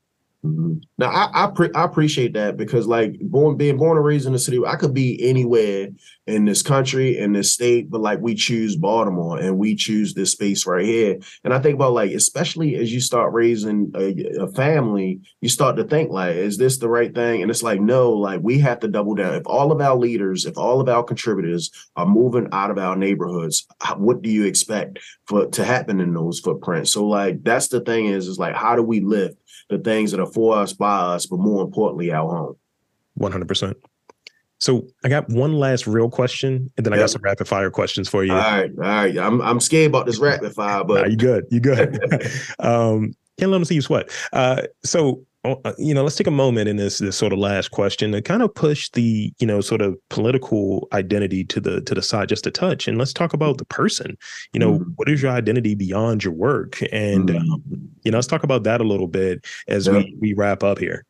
[SPEAKER 2] Mhm. Now I I, pre- I appreciate that because like born being born and raised in the city, I could be anywhere in this country in this state, but like we choose Baltimore and we choose this space right here. And I think about like especially as you start raising a, a family, you start to think like, is this the right thing? And it's like no, like we have to double down. If all of our leaders, if all of our contributors are moving out of our neighborhoods, what do you expect for to happen in those footprints? So like that's the thing is is like how do we lift the things that are for us, by us, but more importantly, our home.
[SPEAKER 1] 100% so i got one last real question and then i got some rapid fire questions for you
[SPEAKER 2] All right, all right. I'm I'm scared about this rapid fire,
[SPEAKER 1] Nah,
[SPEAKER 2] but
[SPEAKER 1] you good. You good. um, can't let them see you sweat. Uh, so you know, let's take a moment in this this sort of last question to kind of push the you know sort of political identity to the to the side just a touch, and let's talk about the person. You know,
[SPEAKER 2] Mhm.
[SPEAKER 1] what is your identity beyond your work, and
[SPEAKER 2] Mhm.
[SPEAKER 1] um, you know, let's talk about that a little bit as
[SPEAKER 2] Yeah.
[SPEAKER 1] we we wrap up here.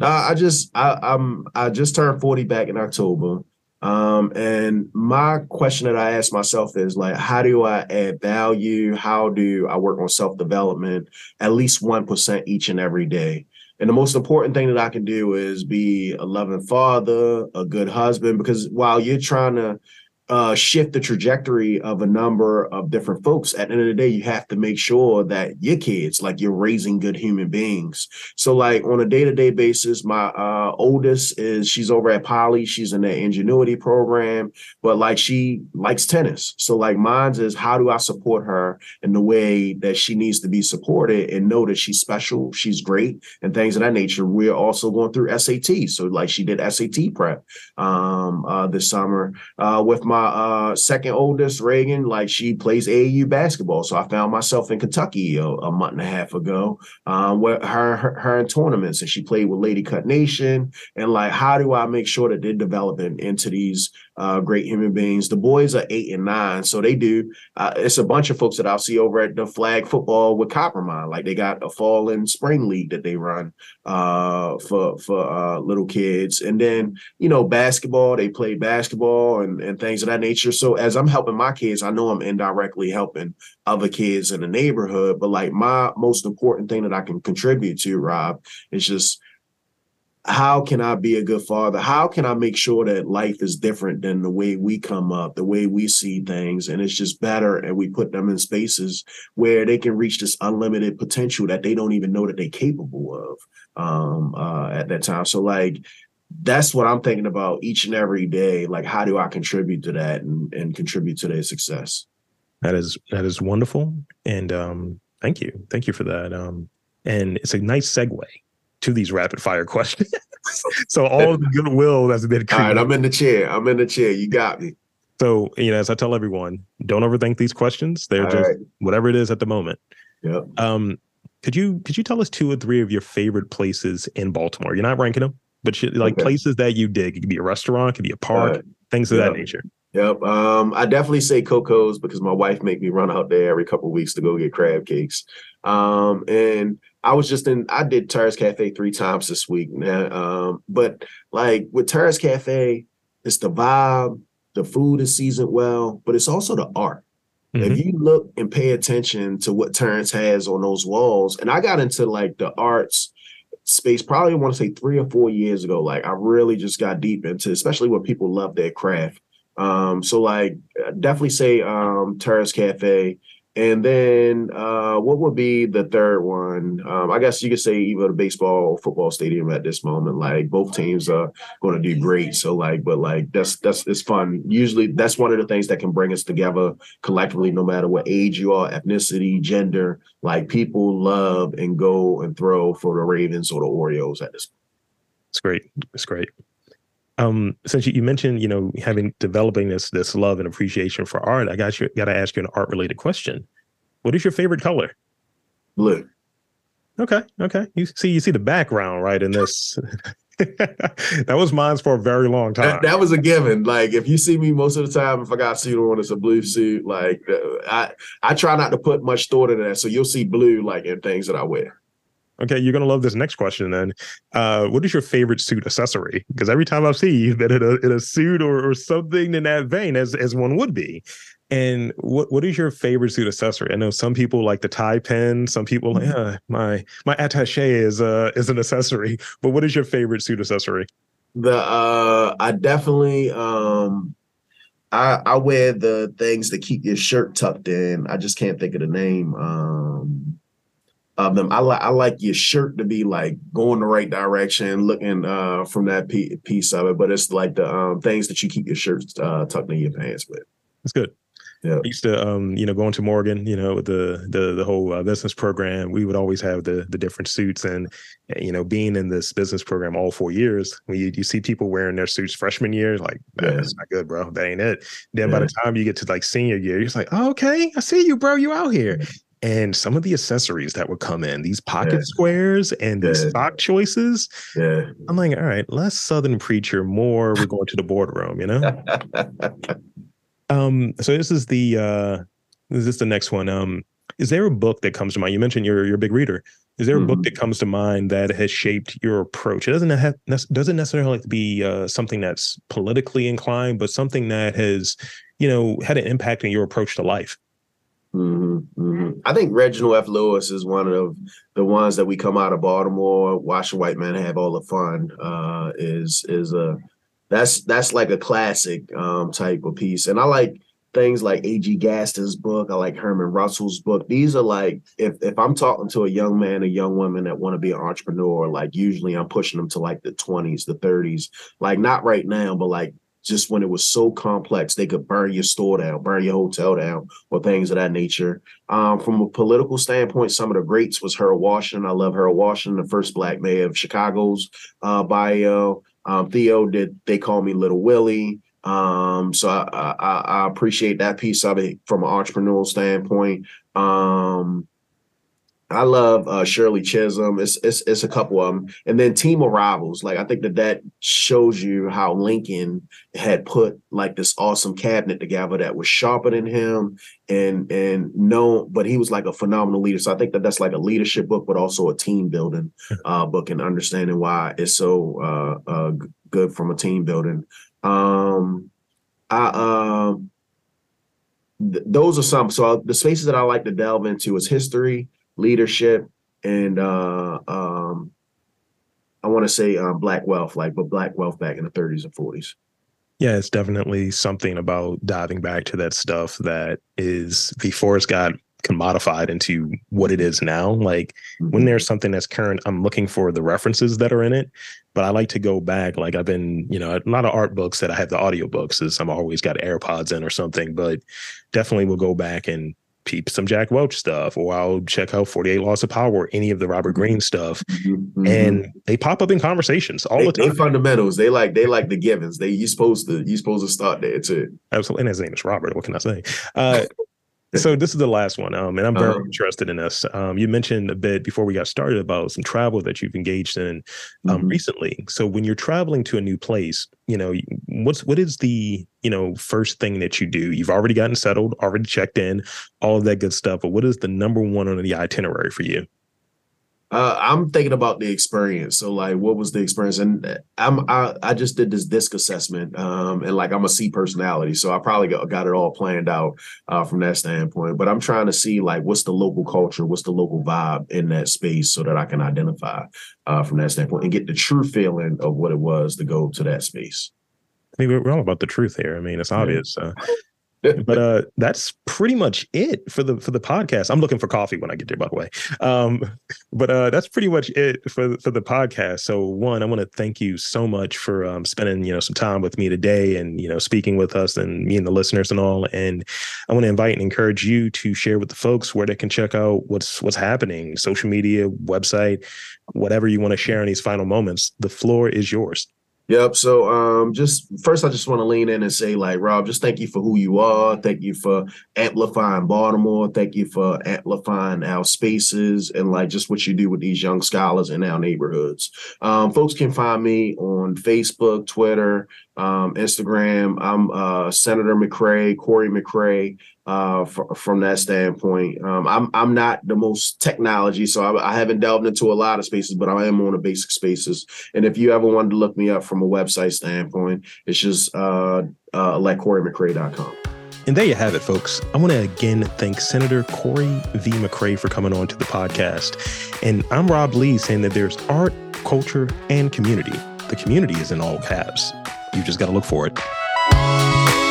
[SPEAKER 2] Uh, I just I, I'm I just turned 40 back in October. Um, and my question that I ask myself is like, how do I add value? How do I work on self-development at least 1% each and every day? And the most important thing that I can do is be a loving father, a good husband, because while you're trying to uh, shift the trajectory of a number of different folks, at the end of the day, you have to make sure that your kids, like you're raising good human beings. So, like on a day-to-day basis, my uh, oldest is she's over at Poly. She's in the ingenuity program, but like she likes tennis. So, like mine's is how do I support her in the way that she needs to be supported and know that she's special, she's great, and things of that nature. We're also going through SAT. So, like she did SAT prep um, uh, this summer uh, with my uh, second oldest, Reagan. Like she plays AAU basketball. So I found myself in Kentucky a, a month and a half ago um, with her, her her in tournaments, and she played with Lady Cut Nation. And like, how do I make sure that they're developing into these uh, great human beings? The boys are eight and nine, so they do. Uh, it's a bunch of folks that I'll see over at the flag football with Coppermine. Like they got a fall and spring league that they run uh, for for uh, little kids, and then you know basketball. They play basketball and and things of that nature. So as I'm helping my kids, I know I'm indirectly helping other kids in the neighborhood. But like my most important thing that I can contribute to, Rob, is just how can I be a good father? How can I make sure that life is different than the way we come up, the way we see things, and it's just better? And we put them in spaces where they can reach this unlimited potential that they don't even know that they're capable of um, uh, at that time. So, like, that's what I'm thinking about each and every day. Like, how do I contribute to that and, and contribute to their success?
[SPEAKER 1] That is that is wonderful, and um, thank you, thank you for that. Um, and it's a nice segue to these rapid fire questions. so all the goodwill that's been
[SPEAKER 2] All
[SPEAKER 1] created.
[SPEAKER 2] right, I'm in the chair. I'm in the chair. You got me.
[SPEAKER 1] so you know, as I tell everyone, don't overthink these questions. They're
[SPEAKER 2] All
[SPEAKER 1] just
[SPEAKER 2] right.
[SPEAKER 1] whatever it is at the moment.
[SPEAKER 2] Yep.
[SPEAKER 1] Um, could you could you tell us two or three of your favorite places in Baltimore? You're not ranking them, but you, like
[SPEAKER 2] Okay.
[SPEAKER 1] places that you dig. It could be a restaurant, it could be a park,
[SPEAKER 2] All right.
[SPEAKER 1] things of that nature.
[SPEAKER 2] Yep. Um, I definitely say Koco's because my wife make me run out there every couple of weeks to go get crab cakes. Um, and I was just in I did Terrace Cafe three times this week. Now, um, but like with Terrace Cafe, it's the vibe, the food is seasoned well, but it's also the art.
[SPEAKER 1] Mhm.
[SPEAKER 2] If you look and pay attention to what Terrence has on those walls, and I got into like the arts space probably I want to say three or four years ago. Like I really just got deep into, especially when people love their craft. Um, so like definitely say um Terrace Cafe. And then uh what would be the third one? Um, I guess you could say even a baseball or football stadium at this moment. Like both teams are gonna do great. So like, but like that's that's it's fun. Usually that's one of the things that can bring us together collectively, no matter what age you are, ethnicity, gender. Like people love and go and throw for the Ravens or the Orioles at this.
[SPEAKER 1] It's great. It's great. Um, since you, you mentioned, you know, having developing this this love and appreciation for art, I got you got to ask you an art related question. What is your favorite color?
[SPEAKER 2] Blue.
[SPEAKER 1] Okay, okay. You see, you see the background right in this. that was mine for a very long time.
[SPEAKER 2] That, that was a given. Like if you see me most of the time, if I got a suit on, it's a blue suit. Like uh, I I try not to put much thought into that. So you'll see blue like in things that I wear.
[SPEAKER 1] Okay, you're gonna love this next question then. Uh, what is your favorite suit accessory? Because every time I see you, you've been in a in a suit or, or something in that vein, as as one would be. And what what is your favorite suit accessory? I know some people like the tie pin. Some people like uh, my my attaché is uh is an accessory. But what is your favorite suit accessory?
[SPEAKER 2] The uh I definitely um I I wear the things that keep your shirt tucked in. I just can't think of the name. Um of them. I like I like your shirt to be like going the right direction, looking uh from that piece of it. But it's like the um things that you keep your shirts uh, tucked in your pants with.
[SPEAKER 1] It's good.
[SPEAKER 2] Yeah.
[SPEAKER 1] I used to, um, you know, going to Morgan, you know, the the the whole uh, business program, we would always have the the different suits, and you know, being in this business program all four years, when you, you see people wearing their suits freshman year, like
[SPEAKER 2] Yeah.
[SPEAKER 1] that's not good, bro. That ain't it. Then by the time you get to like senior year, you're just like, oh, okay, I see you, bro. You out here. And some of the accessories that would come in, these pocket
[SPEAKER 2] Yeah.
[SPEAKER 1] squares and these
[SPEAKER 2] Yeah.
[SPEAKER 1] stock choices.
[SPEAKER 2] Yeah.
[SPEAKER 1] I'm like, all right, less Southern preacher, more we're going to the boardroom, you know? Um, so this is the uh this is the next one. Um, is there a book that comes to mind? You mentioned you're you're a big reader. Is there a book
[SPEAKER 2] Mhm.
[SPEAKER 1] that comes to mind that has shaped your approach? It doesn't have doesn't necessarily have to be uh, something that's politically inclined, but something that has, you know, had an impact on your approach to life.
[SPEAKER 2] Hmm I think Reginald F. Lewis is one of the ones that we come out of Baltimore, watching white men have all the fun. Uh, is is a that's that's like a classic um, type of piece, and I like things like A.G. Gaston's book. I like Herman Russell's book. These are like if if I'm talking to a young man, a young woman that want to be an entrepreneur, like usually I'm pushing them to like the 20s, the 30s, like not right now, but like just when it was so complex, they could burn your store down, burn your hotel down, or things of that nature. Um, from a political standpoint, some of the greats was Harold Washington. I love Harold Washington, the first black mayor of Chicago's uh, bio. Um, Theo did they call me Little Willie. Um, so I, I, I appreciate that piece of it from an entrepreneurial standpoint. Um, I love uh, Shirley Chisholm. It's, it's it's a couple of them, and then Team of Rivals. Like I think that that shows you how Lincoln had put like this awesome cabinet together that was sharper than him, and and no, but he was like a phenomenal leader. So I think that that's like a leadership book, but also a team building uh, book, and understanding why it's so uh, uh, good from a team building. Um, I um, th- those are some. So the spaces that I like to delve into is history leadership and uh um I want to say um black wealth, like but black wealth back in the 30s and 40s.
[SPEAKER 1] Yeah, it's definitely something about diving back to that stuff that is before it's got commodified into what it is now. Like when there's something that's current, I'm looking for the references that are in it. But I like to go back. Like I've been, you know, a lot of art books that I have the audio books is I'm always got AirPods in or something, but definitely will go back and peep some Jack Welch stuff, or I'll check out 48 Laws of Power, or any of the Robert Greene stuff.
[SPEAKER 2] Mhm.
[SPEAKER 1] And they pop up in conversations all
[SPEAKER 2] they,
[SPEAKER 1] the
[SPEAKER 2] they
[SPEAKER 1] time.
[SPEAKER 2] fundamentals. They like they like the givens. They you supposed to you supposed to start there too.
[SPEAKER 1] Absolutely. And his name is Robert. What can I say? Uh, so this is the last one. Um, and I'm very
[SPEAKER 2] Uh-huh.
[SPEAKER 1] interested in this. Um, you mentioned a bit before we got started about some travel that you've engaged in um,
[SPEAKER 2] Mhm.
[SPEAKER 1] recently. So when you're traveling to a new place, you know, what's what is the you know first thing that you do? You've already gotten settled, already checked in, all of that good stuff. But what is the number one on the itinerary for you?
[SPEAKER 2] Uh, I'm thinking about the experience. So, like, what was the experience? And uh, I'm I, I just did this disc assessment, um, and like I'm a C personality, so I probably got, got it all planned out uh, from that standpoint. But I'm trying to see like what's the local culture, what's the local vibe in that space, so that I can identify uh, from that standpoint and get the true feeling of what it was to go to that space.
[SPEAKER 1] I mean, we're we're all about the truth here. I mean, it's obvious. Uh, but uh, that's pretty much it for the for the podcast. I'm looking for coffee when I get there, by the way. Um, but uh, that's pretty much it for for the podcast. So one, I want to thank you so much for um, spending you know some time with me today, and you know speaking with us and me and the listeners and all. And I want to invite and encourage you to share with the folks where they can check out what's what's happening, social media, website, whatever you want to share in these final moments. The floor is yours.
[SPEAKER 2] Yep. So um just first I just want to lean in and say like Rob, just thank you for who you are. Thank you for amplifying Baltimore. Thank you for amplifying our spaces and like just what you do with these young scholars in our neighborhoods. Um folks can find me on Facebook, Twitter, um, Instagram. I'm uh Senator McCray, Cory McCray uh fr- from that standpoint. Um I'm I'm not the most technology, so I, I haven't delved into a lot of spaces, but I am on the basic spaces. And if you ever wanted to look me up from a website standpoint, it's just uh, uh, like CoryMcCray.com.
[SPEAKER 1] And there you have it, folks. I want to again thank Senator Cory V. McCray for coming on to the podcast. And I'm Rob Lee saying that there's art, culture, and community. The community is in all caps. You just got to look for it.